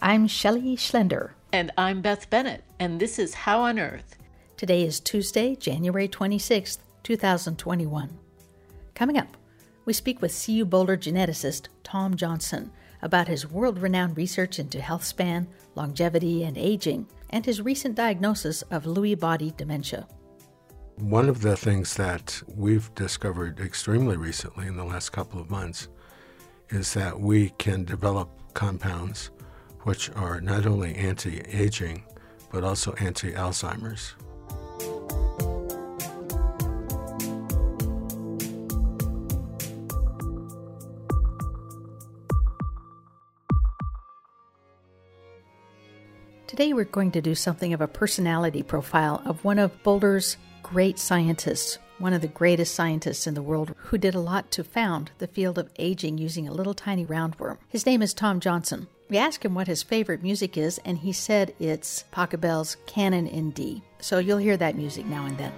I'm Shelley Schlender. And I'm Beth Bennett, and this is How on Earth. Today is Tuesday, January 26th, 2021. Coming up, we speak with CU Boulder geneticist Tom Johnson about his world renowned research into health span, longevity, and aging, and his recent diagnosis of Lewy body dementia. One of the things that we've discovered extremely recently in the last couple of months is that we can develop compounds which are not only anti aging but also anti Alzheimer's. Today, we're going to do something of a personality profile of one of Boulder's great scientists, one of the greatest scientists in the world, who did a lot to found the field of aging using a little tiny roundworm. His name is Tom Johnson. We asked him what his favorite music is, and he said it's Pachelbel's Canon in D. So you'll hear that music now and then.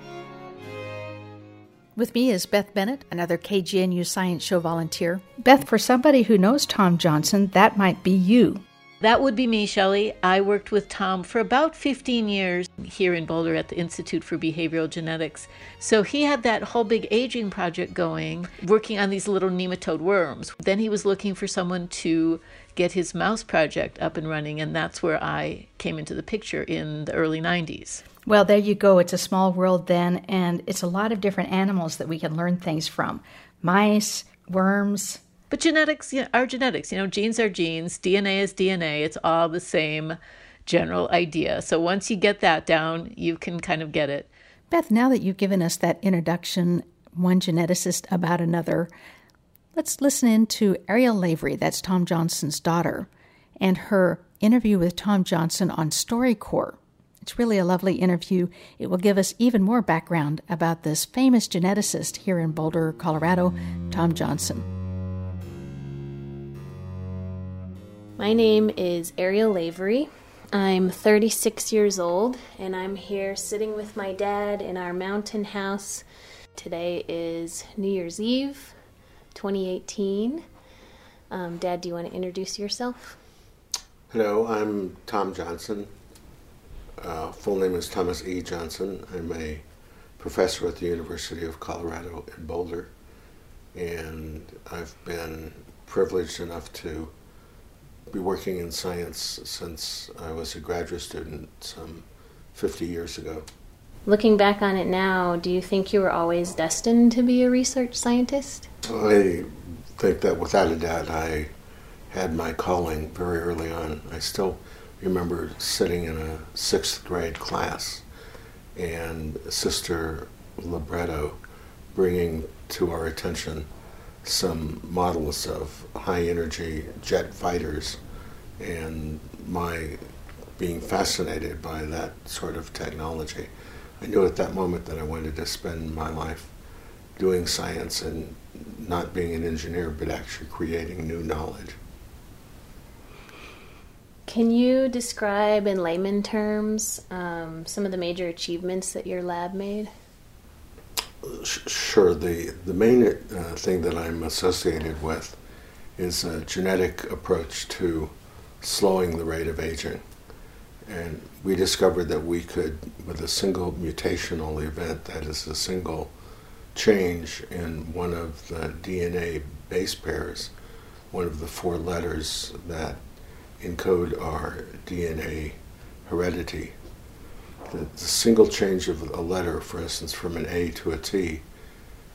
With me is Beth Bennett, another KGNU Science Show volunteer. Beth, for somebody who knows Tom Johnson, that might be you. That would be me, Shelley. I worked with Tom for about 15 years here in Boulder at the Institute for Behavioral Genetics. So he had that whole big aging project going, working on these little nematode worms. Then he was looking for someone to get his mouse project up and running, and that's where I came into the picture in the early 90s. Well, there you go. It's a small world then, and it's a lot of different animals that we can learn things from mice, worms, but genetics you know, are genetics. You know, genes are genes, DNA is DNA. It's all the same general idea. So once you get that down, you can kind of get it. Beth, now that you've given us that introduction, one geneticist about another, let's listen in to Ariel Lavery, that's Tom Johnson's daughter, and her interview with Tom Johnson on StoryCorps. It's really a lovely interview. It will give us even more background about this famous geneticist here in Boulder, Colorado, Tom Johnson. My name is Ariel Lavery. I'm 36 years old and I'm here sitting with my dad in our mountain house. Today is New Year's Eve 2018. Um, dad, do you want to introduce yourself? Hello, I'm Tom Johnson. Uh, full name is Thomas E. Johnson. I'm a professor at the University of Colorado in Boulder, and I've been privileged enough to be working in science since I was a graduate student some 50 years ago. Looking back on it now, do you think you were always destined to be a research scientist? I think that without a doubt I had my calling very early on. I still remember sitting in a sixth grade class and Sister Libretto bringing to our attention some models of high energy jet fighters and my being fascinated by that sort of technology. I knew at that moment that I wanted to spend my life doing science and not being an engineer, but actually creating new knowledge. Can you describe in layman terms um, some of the major achievements that your lab made? Sure. The, the main uh, thing that I'm associated with is a genetic approach to slowing the rate of aging. And we discovered that we could, with a single mutational event, that is, a single change in one of the DNA base pairs, one of the four letters that encode our DNA heredity, the, the single change of a letter, for instance, from an A to a T,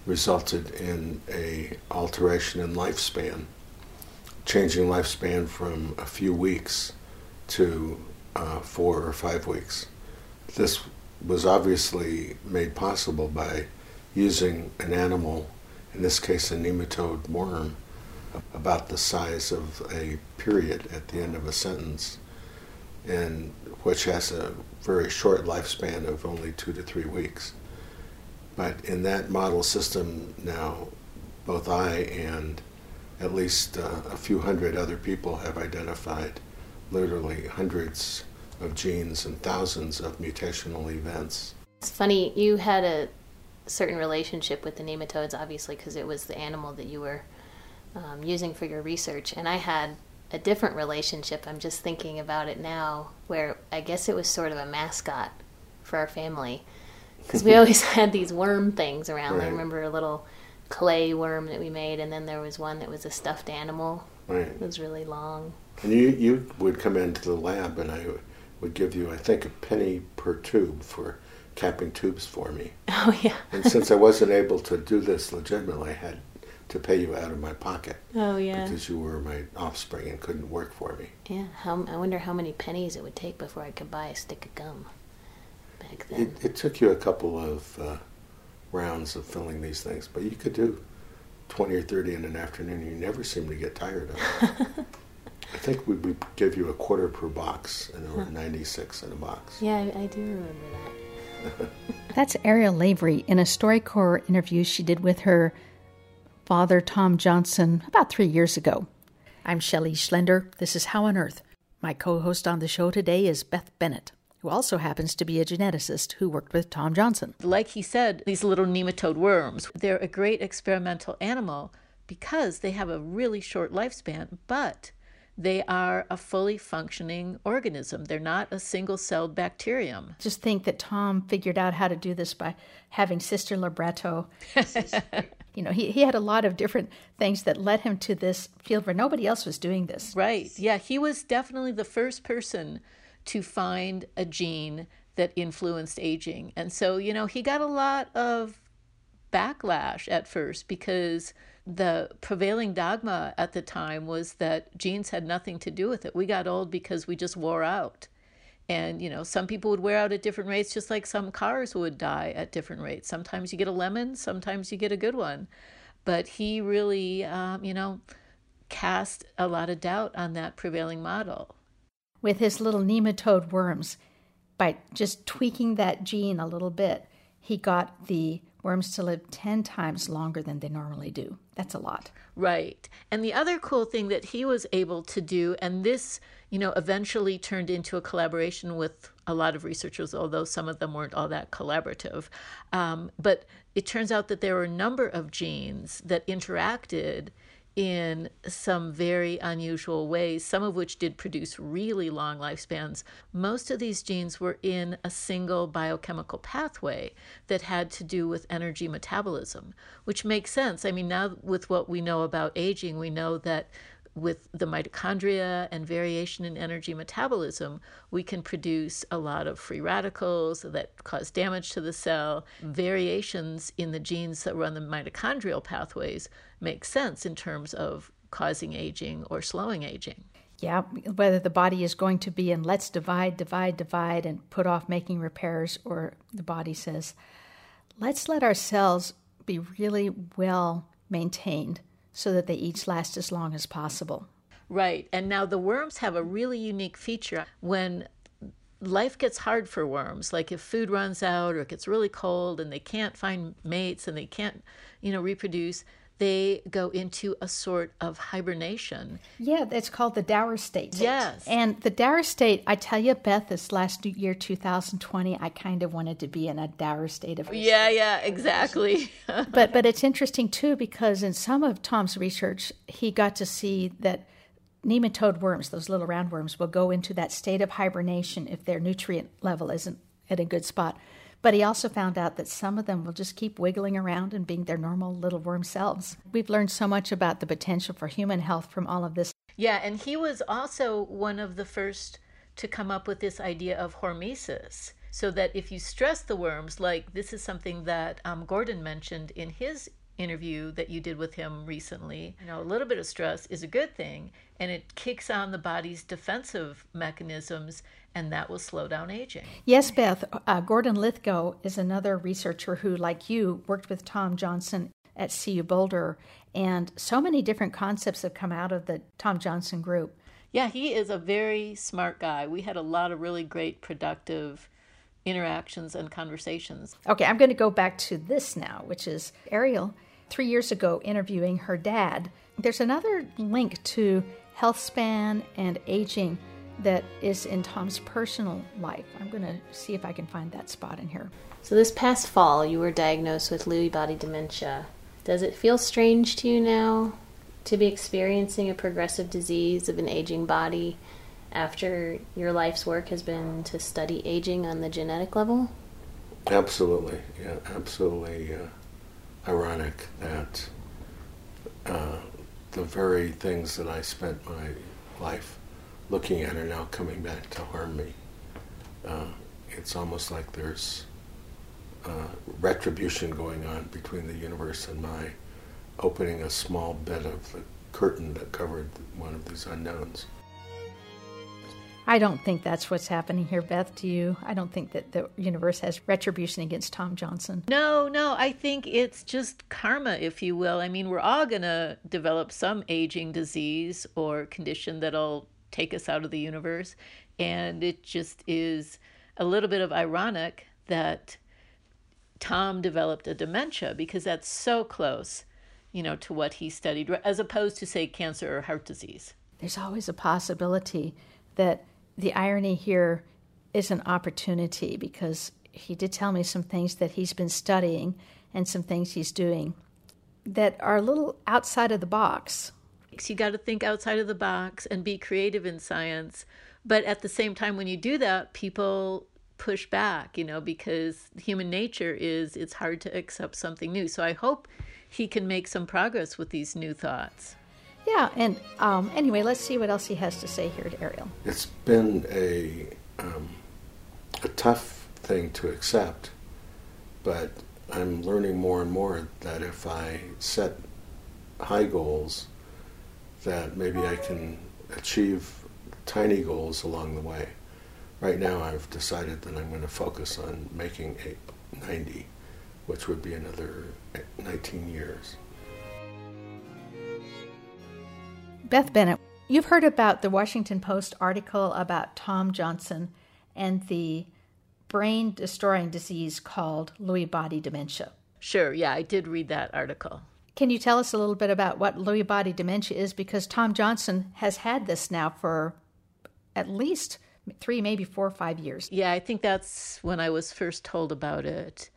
resulted in a alteration in lifespan, changing lifespan from a few weeks to uh, four or five weeks. This was obviously made possible by using an animal, in this case a nematode worm, about the size of a period at the end of a sentence, and which has a very short lifespan of only two to three weeks. But in that model system now, both I and at least uh, a few hundred other people have identified literally hundreds of genes and thousands of mutational events. It's funny, you had a certain relationship with the nematodes, obviously, because it was the animal that you were um, using for your research. And I had a different relationship. I'm just thinking about it now, where I guess it was sort of a mascot for our family because we always had these worm things around. Right. I remember a little clay worm that we made, and then there was one that was a stuffed animal. Right. It was really long. And you, you would come into the lab and I would give you, I think, a penny per tube for capping tubes for me. Oh yeah. And since I wasn't able to do this legitimately, I had to pay you out of my pocket Oh yeah. because you were my offspring and couldn't work for me. Yeah. How, I wonder how many pennies it would take before I could buy a stick of gum. Back then. It, it took you a couple of uh, rounds of filling these things, but you could do 20 or 30 in an afternoon. You never seemed to get tired of it. I think we would give you a quarter per box, and there were 96 in a box. yeah, I, I do remember that. That's Ariel Lavery in a StoryCorps interview she did with her father, Tom Johnson, about three years ago. I'm Shelley Schlender. This is How on Earth. My co host on the show today is Beth Bennett, who also happens to be a geneticist who worked with Tom Johnson. Like he said, these little nematode worms, they're a great experimental animal because they have a really short lifespan, but they are a fully functioning organism. They're not a single celled bacterium. Just think that Tom figured out how to do this by having Sister Libretto. you know, he, he had a lot of different things that led him to this field where nobody else was doing this. Right. Yeah, he was definitely the first person to find a gene that influenced aging. And so, you know, he got a lot of backlash at first because the prevailing dogma at the time was that genes had nothing to do with it. We got old because we just wore out. And, you know, some people would wear out at different rates, just like some cars would die at different rates. Sometimes you get a lemon, sometimes you get a good one. But he really, um, you know, cast a lot of doubt on that prevailing model. With his little nematode worms, by just tweaking that gene a little bit, he got the worms to live 10 times longer than they normally do. That's a lot. Right. And the other cool thing that he was able to do, and this, you know, eventually turned into a collaboration with a lot of researchers, although some of them weren't all that collaborative. Um, but it turns out that there were a number of genes that interacted in some very unusual ways, some of which did produce really long lifespans. Most of these genes were in a single biochemical pathway that had to do with energy metabolism, which makes sense. I mean, now with what we know about aging, we know that with the mitochondria and variation in energy metabolism, we can produce a lot of free radicals that cause damage to the cell. Variations in the genes that run the mitochondrial pathways make sense in terms of causing aging or slowing aging. Yeah, whether the body is going to be in let's divide, divide, divide, and put off making repairs, or the body says, let's let our cells be really well maintained so that they each last as long as possible. Right. And now the worms have a really unique feature. When life gets hard for worms, like if food runs out or it gets really cold and they can't find mates and they can't, you know, reproduce, they go into a sort of hibernation. Yeah, it's called the dauer state. Yes. And the dauer state, I tell you, Beth, this last year, 2020, I kind of wanted to be in a dauer state of. Yeah, yeah, exactly. but but it's interesting too because in some of Tom's research, he got to see that nematode worms, those little round worms, will go into that state of hibernation if their nutrient level isn't at a good spot. But he also found out that some of them will just keep wiggling around and being their normal little worm selves. We've learned so much about the potential for human health from all of this. Yeah, and he was also one of the first to come up with this idea of hormesis. So that if you stress the worms, like this is something that um, Gordon mentioned in his interview that you did with him recently, you know, a little bit of stress is a good thing and it kicks on the body's defensive mechanisms and that will slow down aging. Yes, Beth. Uh, Gordon Lithgow is another researcher who, like you, worked with Tom Johnson at CU Boulder, and so many different concepts have come out of the Tom Johnson group. Yeah, he is a very smart guy. We had a lot of really great, productive interactions and conversations. Okay, I'm going to go back to this now, which is Ariel, three years ago, interviewing her dad. There's another link to health span and aging that is in Tom's personal life. I'm going to see if I can find that spot in here. So, this past fall, you were diagnosed with Lewy body dementia. Does it feel strange to you now to be experiencing a progressive disease of an aging body after your life's work has been to study aging on the genetic level? Absolutely, yeah, absolutely uh, ironic that uh, the very things that I spent my life looking at her now coming back to harm me. Uh, it's almost like there's uh, retribution going on between the universe and my opening a small bit of the curtain that covered one of these unknowns. I don't think that's what's happening here, Beth. Do you? I don't think that the universe has retribution against Tom Johnson. No, no. I think it's just karma, if you will. I mean, we're all going to develop some aging disease or condition that'll take us out of the universe. And it just is a little bit of ironic that Tom developed a dementia because that's so close, you know, to what he studied, as opposed to, say, cancer or heart disease. There's always a possibility that the irony here is an opportunity because he did tell me some things that he's been studying and some things he's doing that are a little outside of the box. You got to think outside of the box and be creative in science. But at the same time, when you do that, people push back, you know, because human nature is it's hard to accept something new. So I hope he can make some progress with these new thoughts. Yeah, and um, anyway, let's see what else he has to say here to Ariel. It's been a um, a tough thing to accept, but I'm learning more and more that if I set high goals, that maybe I can achieve tiny goals along the way. Right now, I've decided that I'm going to focus on making a 90, which would be another 19 years. Beth Bennett, you've heard about the Washington Post article about Tom Johnson and the brain destroying disease called Lewy body dementia. Sure, yeah, I did read that article. Can you tell us a little bit about what Lewy body dementia is? Because Tom Johnson has had this now for at least three, maybe four or five years. Yeah, I think that's when I was first told about it.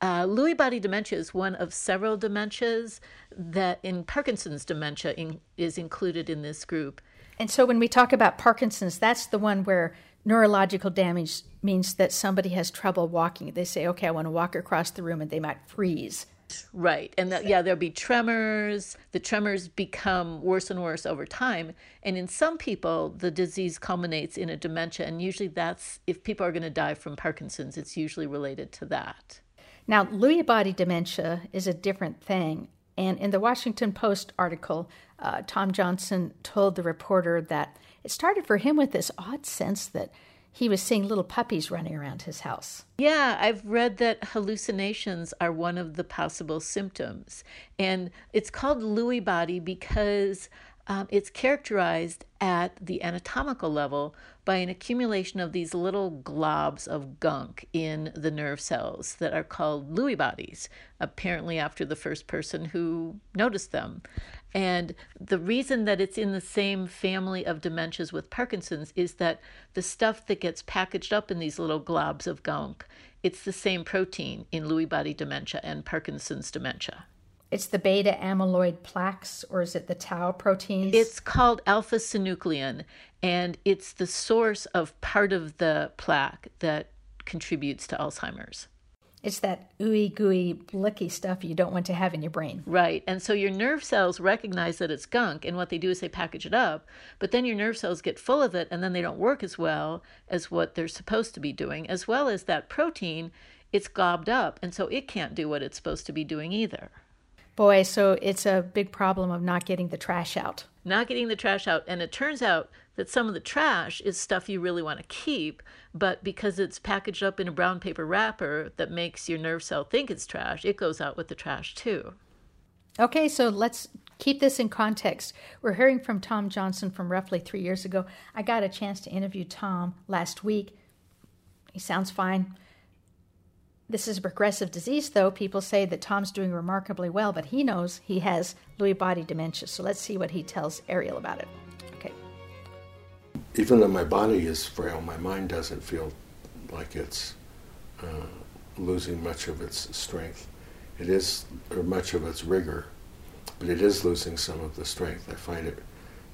Uh, Lewy body dementia is one of several dementias that in Parkinson's dementia in, is included in this group. And so when we talk about Parkinson's, that's the one where neurological damage means that somebody has trouble walking. They say, okay, I want to walk across the room, and they might freeze. Right. And that, yeah, there'll be tremors. The tremors become worse and worse over time. And in some people, the disease culminates in a dementia. And usually that's, if people are going to die from Parkinson's, it's usually related to that. Now, Lewy body dementia is a different thing. And in the Washington Post article, uh, Tom Johnson told the reporter that it started for him with this odd sense that he was seeing little puppies running around his house. Yeah, I've read that hallucinations are one of the possible symptoms. And it's called Lewy body because um, it's characterized at the anatomical level by an accumulation of these little globs of gunk in the nerve cells that are called Lewy bodies, apparently after the first person who noticed them. And the reason that it's in the same family of dementias with Parkinson's is that the stuff that gets packaged up in these little globs of gunk, it's the same protein in Lewy body dementia and Parkinson's dementia. It's the beta amyloid plaques, or is it the tau proteins? It's called alpha synuclein, and it's the source of part of the plaque that contributes to Alzheimer's. It's that ooey gooey blicky stuff you don't want to have in your brain. Right. And so your nerve cells recognize that it's gunk, and what they do is they package it up, but then your nerve cells get full of it, and then they don't work as well as what they're supposed to be doing, as well as that protein, it's gobbed up, and so it can't do what it's supposed to be doing either. Boy, so it's a big problem of not getting the trash out. Not getting the trash out. And it turns out that some of the trash is stuff you really want to keep, but because it's packaged up in a brown paper wrapper that makes your nerve cell think it's trash, it goes out with the trash too. Okay, so let's keep this in context. We're hearing from Tom Johnson from roughly three years ago. I got a chance to interview Tom last week. He sounds fine. This is a progressive disease, though. People say that Tom's doing remarkably well, but he knows he has Lewy body dementia. So let's see what he tells Ariel about it. Okay. Even though my body is frail, my mind doesn't feel like it's uh, losing much of its strength. It is, or much of its rigor. but it is losing some of the strength. I find it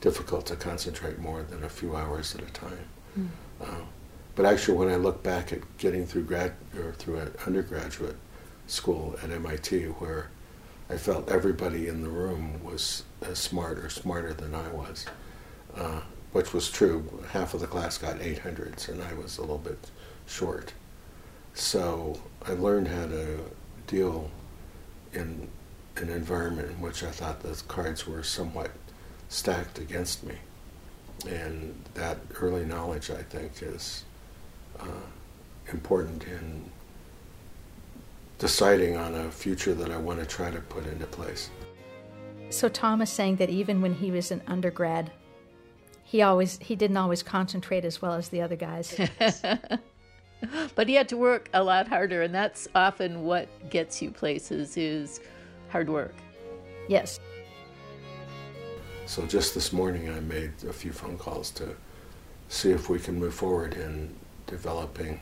difficult to concentrate more than a few hours at a time. Mm. Uh, but actually, when I look back at getting through grad or through undergraduate school at MIT, where I felt everybody in the room was as smart or smarter than I was, uh, which was true. Half of the class got 800s, and I was a little bit short. So I learned how to deal in an environment in which I thought the cards were somewhat stacked against me. And that early knowledge, I think, is uh, important in deciding on a future that I want to try to put into place. So Tom is saying that even when he was an undergrad, he always he didn't always concentrate as well as the other guys. but he had to work a lot harder, and that's often what gets you places is hard work. Yes. So just this morning, I made a few phone calls to see if we can move forward in developing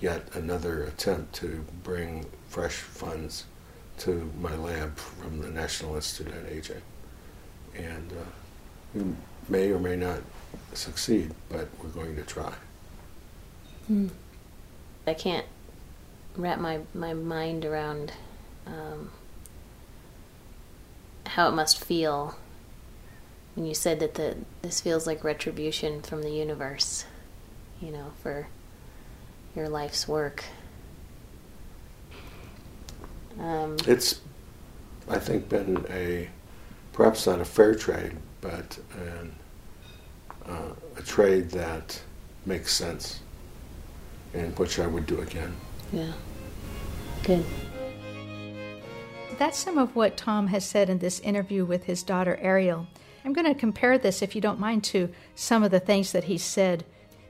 yet another attempt to bring fresh funds to my lab from the National Institute on Aging. And uh, we may or may not succeed, but we're going to try. Hmm. I can't wrap my, my mind around um, how it must feel when you said that the this feels like retribution from the universe, you know, for your life's work. Um, it's, I think, been a perhaps not a fair trade, but an, uh, a trade that makes sense and which I would do again. Yeah. Good. That's some of what Tom has said in this interview with his daughter Ariel. I'm going to compare this, if you don't mind, to some of the things that he said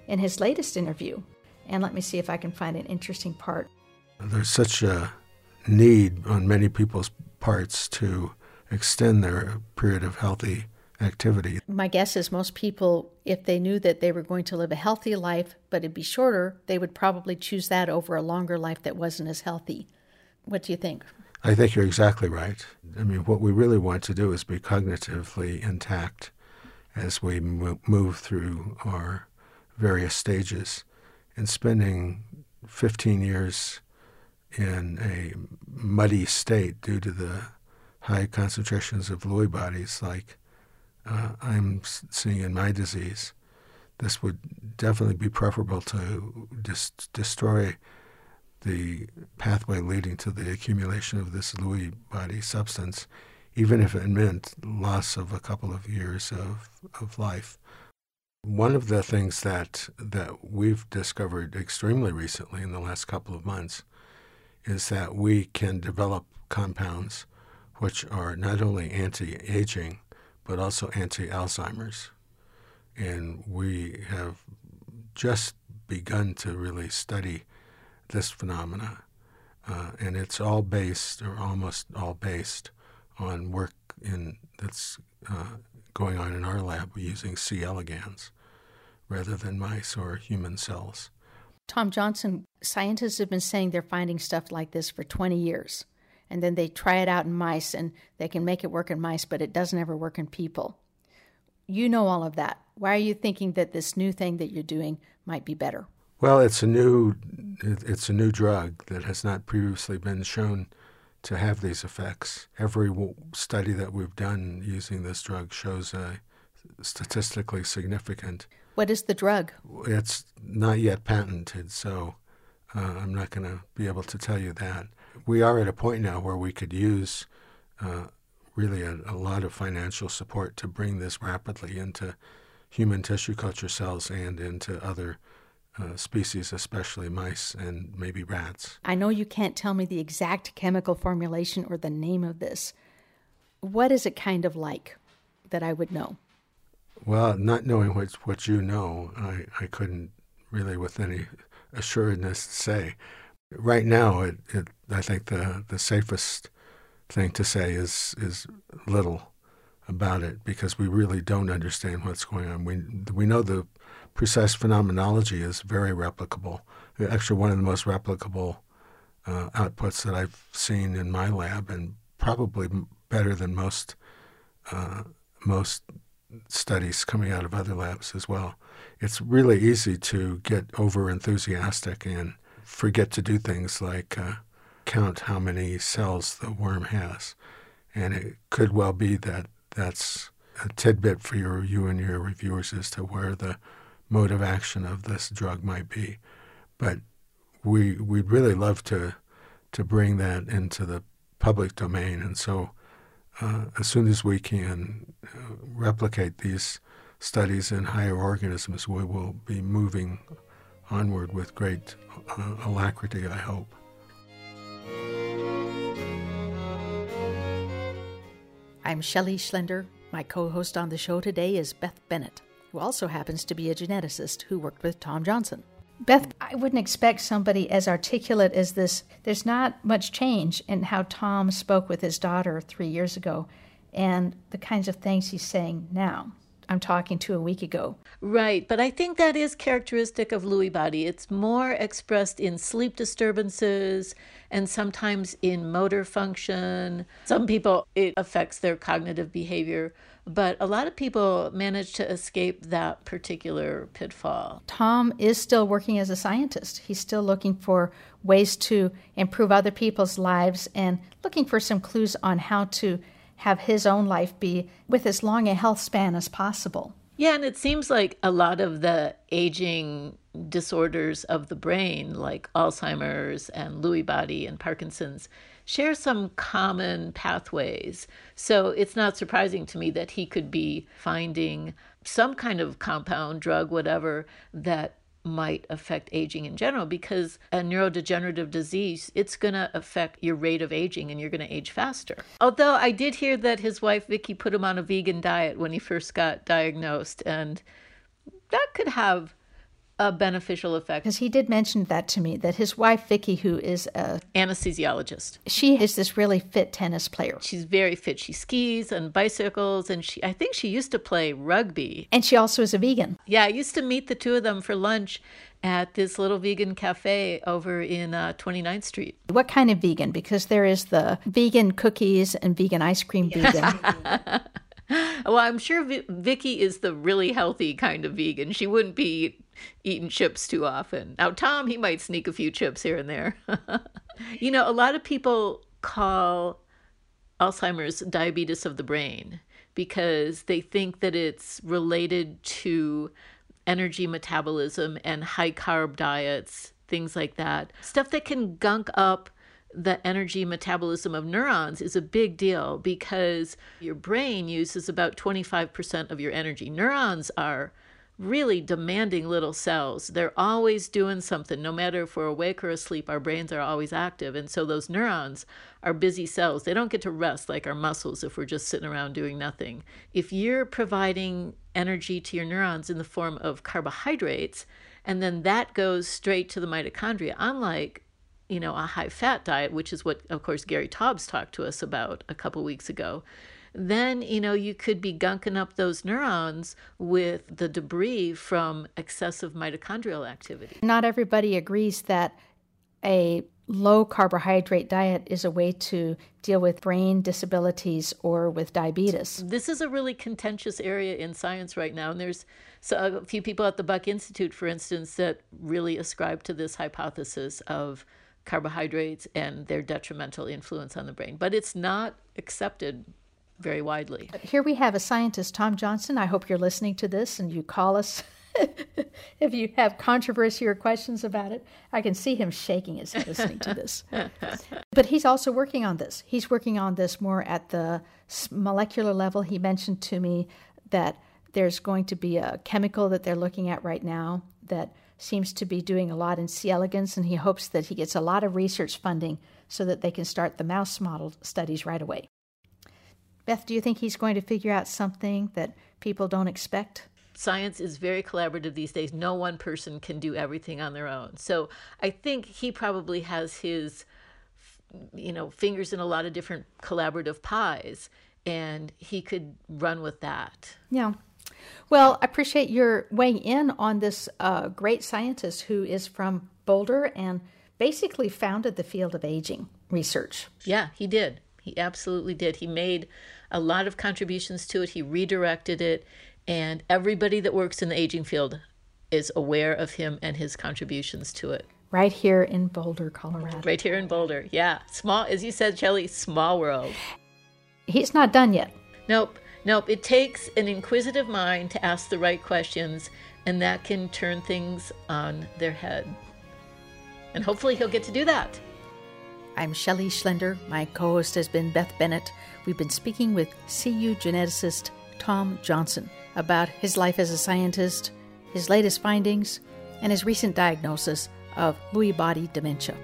in his latest interview. And let me see if I can find an interesting part. There's such a need on many people's parts to extend their period of healthy activity. My guess is most people, if they knew that they were going to live a healthy life, but it'd be shorter, they would probably choose that over a longer life that wasn't as healthy. What do you think? I think you're exactly right. I mean, what we really want to do is be cognitively intact as we move through our various stages. And spending 15 years in a muddy state due to the high concentrations of Lewy bodies like uh, I'm seeing in my disease, this would definitely be preferable to just destroy the pathway leading to the accumulation of this Lewy body substance, even if it meant loss of a couple of years of, of life. One of the things that, that we've discovered extremely recently in the last couple of months is that we can develop compounds which are not only anti aging, but also anti Alzheimer's. And we have just begun to really study this phenomena. Uh, and it's all based, or almost all based, on work in that's uh, going on in our lab using C. elegans rather than mice or human cells. Tom Johnson, scientists have been saying they're finding stuff like this for 20 years and then they try it out in mice and they can make it work in mice, but it doesn't ever work in people. You know all of that. Why are you thinking that this new thing that you're doing might be better? Well, it's a new it's a new drug that has not previously been shown to have these effects. Every study that we've done using this drug shows a statistically significant. What is the drug? It's not yet patented, so uh, I'm not going to be able to tell you that we are at a point now where we could use uh, really a, a, lot of financial support to bring this rapidly into human tissue culture cells and into other uh, species, especially mice and maybe rats. I know you can't tell me the exact chemical formulation or the name of this. What is it kind of like that I would know? Well, not knowing what, what you know, I, I couldn't really, with any assuredness, say. Right now, it, it, I think the, the safest thing to say is is little about it because we really don't understand what's going on. We we know the precise phenomenology is very replicable. Actually, one of the most replicable uh, outputs that I've seen in my lab, and probably better than most uh, most studies coming out of other labs as well. It's really easy to get over enthusiastic and forget to do things like uh, count how many cells the worm has. And it could well be that that's a tidbit for your, you and your reviewers as to where the mode of action of this drug might be. But we, we'd really love to, to bring that into the public domain. And so uh, as soon as we can uh, replicate these studies in higher organisms, we will be moving onward with great uh, alacrity, I hope. I'm Shelley Schlender. My co host on the show today is Beth Bennett, who also happens to be a geneticist who worked with Tom Johnson. Beth, I wouldn't expect somebody as articulate as this. There's not much change in how Tom spoke with his daughter three years ago and the kinds of things he's saying now. I'm talking to a week ago. Right, but I think that is characteristic of Lewy body. It's more expressed in sleep disturbances and sometimes in motor function. Some people, it affects their cognitive behavior, but a lot of people manage to escape that particular pitfall. Tom is still working as a scientist. He's still looking for ways to improve other people's lives and looking for some clues on how to have his own life be with as long a health span as possible. Yeah, and it seems like a lot of the aging disorders of the brain, like Alzheimer's and Lewy body and Parkinson's, share some common pathways. So it's not surprising to me that he could be finding some kind of compound, drug, whatever, that might affect aging in general because a neurodegenerative disease it's going to affect your rate of aging and you're going to age faster. Although i did hear that his wife vicky put him on a vegan diet when he first got diagnosed and that could have a beneficial effect. Because he did mention that to me that his wife Vicky, who is a anesthesiologist, she is this really fit tennis player. She's very fit. She skis and bicycles, and she I think she used to play rugby. And she also is a vegan. Yeah, I used to meet the two of them for lunch at this little vegan cafe over in uh, 29th Street. What kind of vegan? Because there is the vegan cookies and vegan ice cream vegan. well, I'm sure v- Vicky is the really healthy kind of vegan. She wouldn't be eating chips too often. Now, Tom, he might sneak a few chips here and there. you know, a lot of people call Alzheimer's diabetes of the brain because they think that it's related to energy metabolism and high carb diets, things like that. Stuff that can gunk up the energy metabolism of neurons is a big deal because your brain uses about 25% of your energy. Neurons are really demanding little cells. They're always doing something, no matter if we're awake or asleep, our brains are always active. And so those neurons are busy cells. They don't get to rest like our muscles if we're just sitting around doing nothing. If you're providing energy to your neurons in the form of carbohydrates, and then that goes straight to the mitochondria, unlike you know, a high fat diet, which is what, of course, Gary Taubes talked to us about a couple weeks ago then you know you could be gunking up those neurons with the debris from excessive mitochondrial activity. Not everybody agrees that a low carbohydrate diet is a way to deal with brain disabilities or with diabetes. This is a really contentious area in science right now, and there's a few people at the Buck Institute, for instance, that really ascribe to this hypothesis of carbohydrates and their detrimental influence on the brain. But it's not accepted very widely. Here we have a scientist, Tom Johnson. I hope you're listening to this and you call us if you have controversy or questions about it. I can see him shaking his head listening to this. but he's also working on this. He's working on this more at the molecular level. He mentioned to me that there's going to be a chemical that they're looking at right now that seems to be doing a lot in C. elegans, and he hopes that he gets a lot of research funding so that they can start the mouse model studies right away. Beth, do you think he's going to figure out something that people don't expect? Science is very collaborative these days. No one person can do everything on their own. So I think he probably has his, you know, fingers in a lot of different collaborative pies, and he could run with that. Yeah. Well, I appreciate your weighing in on this uh, great scientist who is from Boulder and basically founded the field of aging research. Yeah, he did He absolutely did. He made a lot of contributions to it, he redirected it, and everybody that works in the aging field is aware of him and his contributions to it. Right here in Boulder, Colorado. Right here in Boulder, yeah. Small, as you said, Shelley, small world. He's not done yet. Nope, nope. It takes an inquisitive mind to ask the right questions, and that can turn things on their head. And hopefully, he'll get to do that. I'm Shelley Schlender. My co host has been Beth Bennett. We've been speaking with CU geneticist Tom Johnson about his life as a scientist, his latest findings, and his recent diagnosis of Lewy body dementia.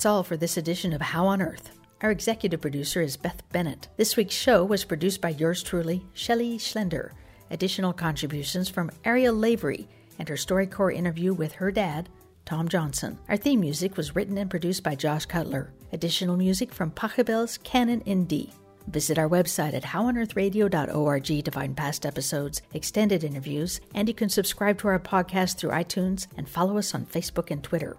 That's all for this edition of How on Earth. Our executive producer is Beth Bennett. This week's show was produced by yours truly, Shelley Schlender. Additional contributions from Ariel Lavery and her StoryCorps interview with her dad, Tom Johnson. Our theme music was written and produced by Josh Cutler. Additional music from Pachelbel's Canon in D. Visit our website at howonearthradio.org to find past episodes, extended interviews, and you can subscribe to our podcast through iTunes and follow us on Facebook and Twitter.